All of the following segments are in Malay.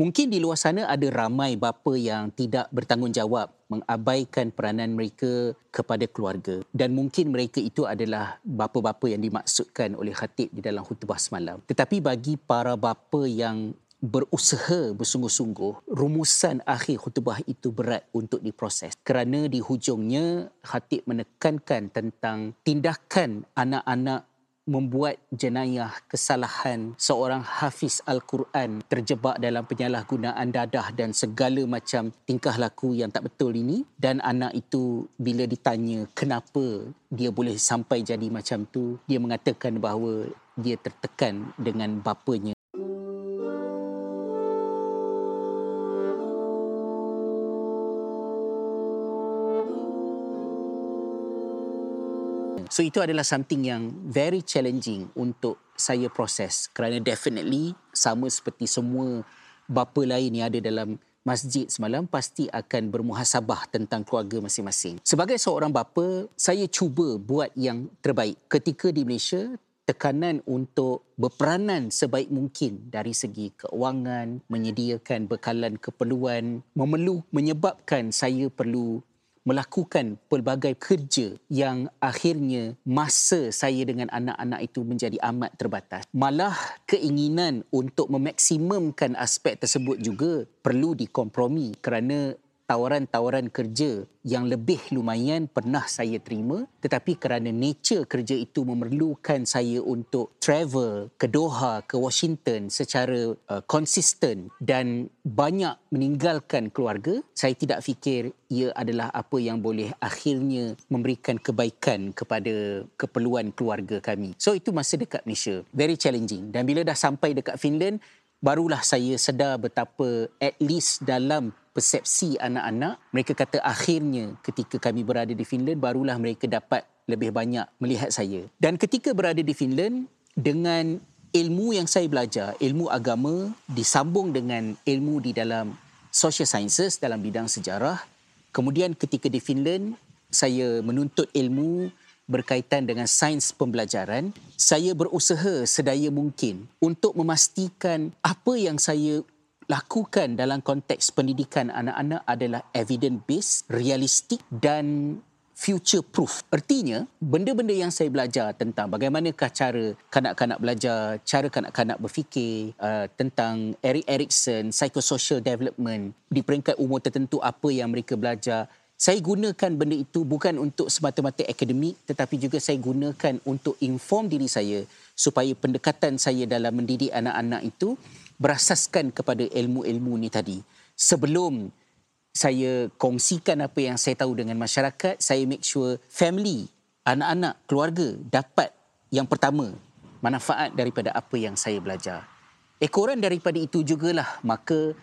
Mungkin di luar sana ada ramai bapa yang tidak bertanggungjawab mengabaikan peranan mereka kepada keluarga dan mungkin mereka itu adalah bapa-bapa yang dimaksudkan oleh khatib di dalam khutbah semalam. Tetapi bagi para bapa yang berusaha bersungguh-sungguh rumusan akhir khutbah itu berat untuk diproses kerana di hujungnya khatib menekankan tentang tindakan anak-anak membuat jenayah kesalahan seorang hafiz Al-Quran terjebak dalam penyalahgunaan dadah dan segala macam tingkah laku yang tak betul ini. Dan anak itu bila ditanya kenapa dia boleh sampai jadi macam tu dia mengatakan bahawa dia tertekan dengan bapanya So itu adalah something yang very challenging untuk saya proses kerana definitely sama seperti semua bapa lain yang ada dalam masjid semalam pasti akan bermuhasabah tentang keluarga masing-masing. Sebagai seorang bapa, saya cuba buat yang terbaik. Ketika di Malaysia, tekanan untuk berperanan sebaik mungkin dari segi keuangan, menyediakan bekalan keperluan, memerlu menyebabkan saya perlu melakukan pelbagai kerja yang akhirnya masa saya dengan anak-anak itu menjadi amat terbatas. Malah keinginan untuk memaksimumkan aspek tersebut juga perlu dikompromi kerana tawaran-tawaran kerja yang lebih lumayan pernah saya terima. Tetapi kerana nature kerja itu memerlukan saya untuk travel ke Doha ke Washington secara uh, konsisten dan banyak meninggalkan keluarga saya tidak fikir ia adalah apa yang boleh akhirnya memberikan kebaikan kepada keperluan keluarga kami. So itu masa dekat Malaysia. Very challenging. Dan bila dah sampai dekat Finland barulah saya sedar betapa at least dalam persepsi anak-anak. Mereka kata akhirnya ketika kami berada di Finland barulah mereka dapat lebih banyak melihat saya. Dan ketika berada di Finland dengan ilmu yang saya belajar ilmu agama disambung dengan ilmu di dalam social sciences dalam bidang sejarah. Kemudian ketika di Finland saya menuntut ilmu berkaitan dengan sains pembelajaran. Saya berusaha sedaya mungkin untuk memastikan apa yang saya lakukan dalam konteks pendidikan anak-anak adalah evidence based, realistik dan future proof. Artinya, benda-benda yang saya belajar tentang bagaimanakah cara kanak-kanak belajar, cara kanak-kanak berfikir uh, tentang Eric Erikson, psychosocial development di peringkat umur tertentu apa yang mereka belajar. Saya gunakan benda itu bukan untuk semata-mata akademik tetapi juga saya gunakan untuk inform diri saya supaya pendekatan saya dalam mendidik anak-anak itu berasaskan kepada ilmu-ilmu ni tadi. Sebelum saya kongsikan apa yang saya tahu dengan masyarakat, saya make sure family, anak-anak, keluarga dapat yang pertama manfaat daripada apa yang saya belajar. Ekoran daripada itu jugalah maka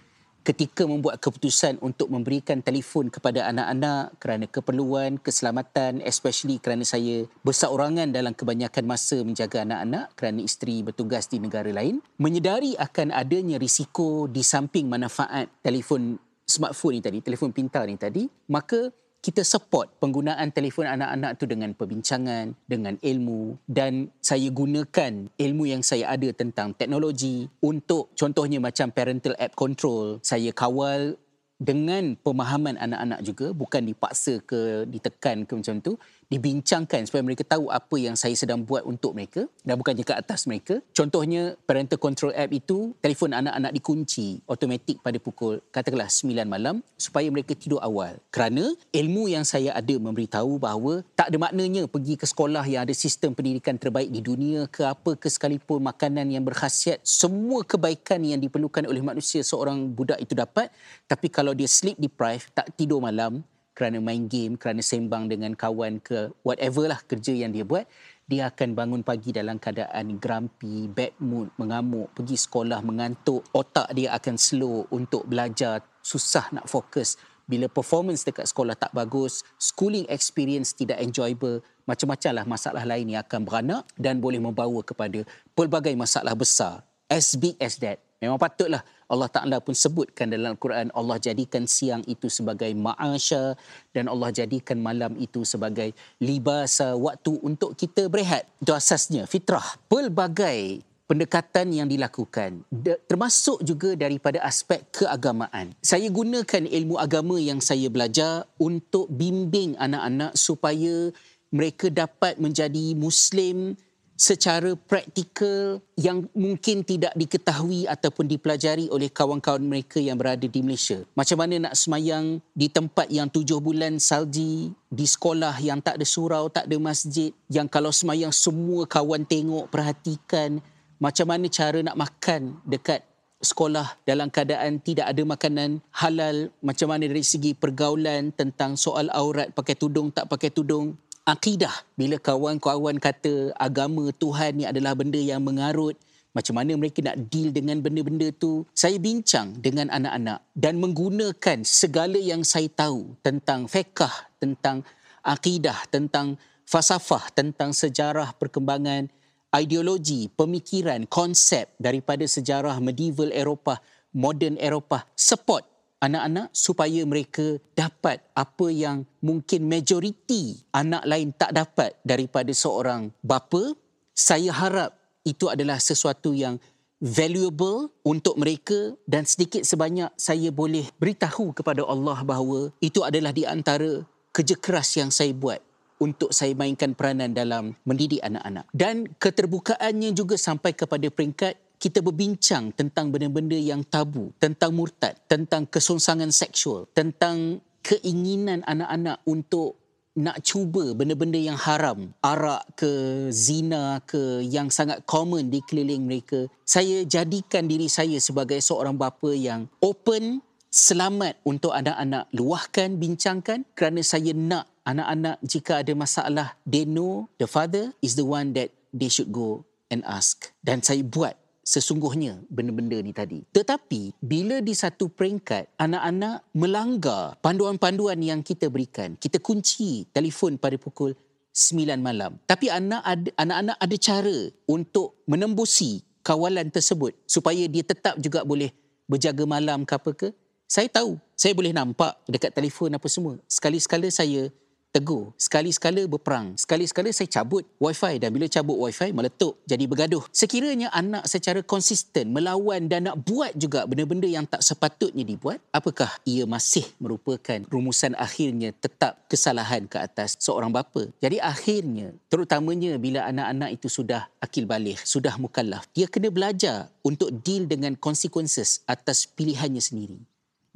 ketika membuat keputusan untuk memberikan telefon kepada anak-anak kerana keperluan, keselamatan, especially kerana saya berseorangan dalam kebanyakan masa menjaga anak-anak kerana isteri bertugas di negara lain, menyedari akan adanya risiko di samping manfaat telefon smartphone ni tadi, telefon pintar ni tadi, maka kita support penggunaan telefon anak-anak tu dengan perbincangan, dengan ilmu dan saya gunakan ilmu yang saya ada tentang teknologi untuk contohnya macam parental app control, saya kawal dengan pemahaman anak-anak juga bukan dipaksa ke ditekan ke macam tu dibincangkan supaya mereka tahu apa yang saya sedang buat untuk mereka dan bukannya ke atas mereka. Contohnya parental control app itu telefon anak-anak dikunci automatik pada pukul katakanlah 9 malam supaya mereka tidur awal. Kerana ilmu yang saya ada memberitahu bahawa tak ada maknanya pergi ke sekolah yang ada sistem pendidikan terbaik di dunia ke apa ke sekalipun makanan yang berkhasiat semua kebaikan yang diperlukan oleh manusia seorang budak itu dapat tapi kalau dia sleep deprived tak tidur malam kerana main game, kerana sembang dengan kawan ke whatever lah kerja yang dia buat, dia akan bangun pagi dalam keadaan grumpy, bad mood, mengamuk, pergi sekolah mengantuk, otak dia akan slow untuk belajar, susah nak fokus. Bila performance dekat sekolah tak bagus, schooling experience tidak enjoyable, macam-macam lah masalah lain yang akan beranak dan boleh membawa kepada pelbagai masalah besar. As big as that. Memang patutlah Allah Ta'ala pun sebutkan dalam Al-Quran Allah jadikan siang itu sebagai ma'asya dan Allah jadikan malam itu sebagai libasa waktu untuk kita berehat. Itu asasnya, fitrah. Pelbagai pendekatan yang dilakukan termasuk juga daripada aspek keagamaan. Saya gunakan ilmu agama yang saya belajar untuk bimbing anak-anak supaya mereka dapat menjadi muslim secara praktikal yang mungkin tidak diketahui ataupun dipelajari oleh kawan-kawan mereka yang berada di Malaysia. Macam mana nak semayang di tempat yang tujuh bulan salji, di sekolah yang tak ada surau, tak ada masjid, yang kalau semayang semua kawan tengok, perhatikan macam mana cara nak makan dekat sekolah dalam keadaan tidak ada makanan halal, macam mana dari segi pergaulan tentang soal aurat, pakai tudung, tak pakai tudung, akidah. Bila kawan-kawan kata agama Tuhan ni adalah benda yang mengarut macam mana mereka nak deal dengan benda-benda tu? Saya bincang dengan anak-anak dan menggunakan segala yang saya tahu tentang fiqh tentang akidah tentang falsafah tentang sejarah perkembangan ideologi pemikiran konsep daripada sejarah medieval Eropah modern Eropah support anak-anak supaya mereka dapat apa yang mungkin majoriti anak lain tak dapat daripada seorang bapa. Saya harap itu adalah sesuatu yang valuable untuk mereka dan sedikit sebanyak saya boleh beritahu kepada Allah bahawa itu adalah di antara kerja keras yang saya buat untuk saya mainkan peranan dalam mendidik anak-anak. Dan keterbukaannya juga sampai kepada peringkat kita berbincang tentang benda-benda yang tabu, tentang murtad, tentang kesonsangan seksual, tentang keinginan anak-anak untuk nak cuba benda-benda yang haram, arak ke zina ke yang sangat common di keliling mereka. Saya jadikan diri saya sebagai seorang bapa yang open, selamat untuk anak-anak luahkan, bincangkan kerana saya nak anak-anak jika ada masalah, they know the father is the one that they should go and ask. Dan saya buat sesungguhnya benda-benda ni tadi. Tetapi bila di satu peringkat anak-anak melanggar panduan-panduan yang kita berikan, kita kunci telefon pada pukul 9 malam. Tapi anak ada, anak-anak ada cara untuk menembusi kawalan tersebut supaya dia tetap juga boleh berjaga malam ke apa ke. Saya tahu, saya boleh nampak dekat telefon apa semua. Sekali-sekala saya tegur. Sekali-sekala berperang. Sekali-sekala saya cabut wifi dan bila cabut wifi meletup jadi bergaduh. Sekiranya anak secara konsisten melawan dan nak buat juga benda-benda yang tak sepatutnya dibuat, apakah ia masih merupakan rumusan akhirnya tetap kesalahan ke atas seorang bapa? Jadi akhirnya, terutamanya bila anak-anak itu sudah akil balik, sudah mukallaf, dia kena belajar untuk deal dengan consequences atas pilihannya sendiri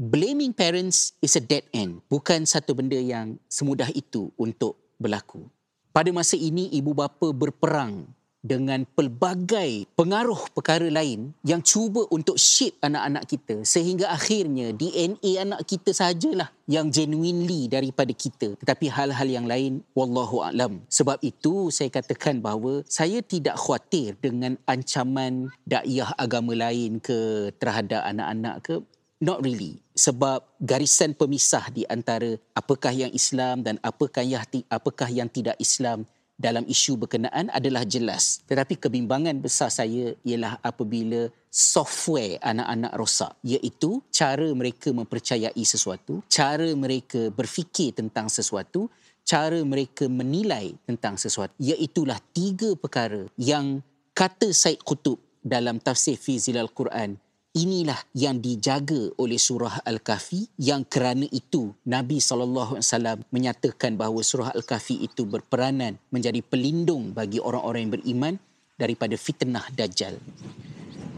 blaming parents is a dead end. Bukan satu benda yang semudah itu untuk berlaku. Pada masa ini, ibu bapa berperang dengan pelbagai pengaruh perkara lain yang cuba untuk shape anak-anak kita sehingga akhirnya DNA anak kita sajalah yang genuinely daripada kita tetapi hal-hal yang lain wallahu alam sebab itu saya katakan bahawa saya tidak khawatir dengan ancaman dakwah agama lain ke terhadap anak-anak ke not really. Sebab garisan pemisah di antara apakah yang Islam dan apakah yang apakah yang tidak Islam dalam isu berkenaan adalah jelas. Tetapi kebimbangan besar saya ialah apabila software anak-anak rosak iaitu cara mereka mempercayai sesuatu cara mereka berfikir tentang sesuatu cara mereka menilai tentang sesuatu iaitulah tiga perkara yang kata Said Qutub dalam tafsir fi zilal Quran inilah yang dijaga oleh surah Al-Kahfi yang kerana itu Nabi SAW menyatakan bahawa surah Al-Kahfi itu berperanan menjadi pelindung bagi orang-orang yang beriman daripada fitnah Dajjal.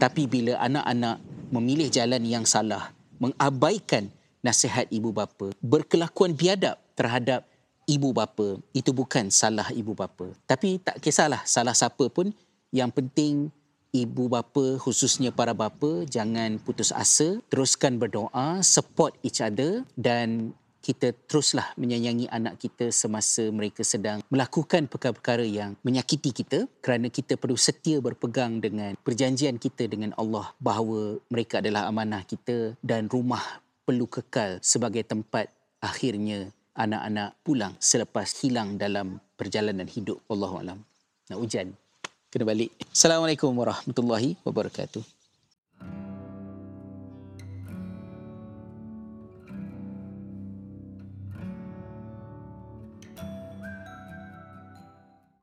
Tapi bila anak-anak memilih jalan yang salah, mengabaikan nasihat ibu bapa, berkelakuan biadab terhadap ibu bapa, itu bukan salah ibu bapa. Tapi tak kisahlah salah siapa pun, yang penting ibu bapa khususnya para bapa jangan putus asa. Teruskan berdoa support each other dan kita teruslah menyayangi anak kita semasa mereka sedang melakukan perkara-perkara yang menyakiti kita kerana kita perlu setia berpegang dengan perjanjian kita dengan Allah bahawa mereka adalah amanah kita dan rumah perlu kekal sebagai tempat akhirnya anak-anak pulang selepas hilang dalam perjalanan hidup. Allahualam. Nak hujan kena balik. Assalamualaikum warahmatullahi wabarakatuh.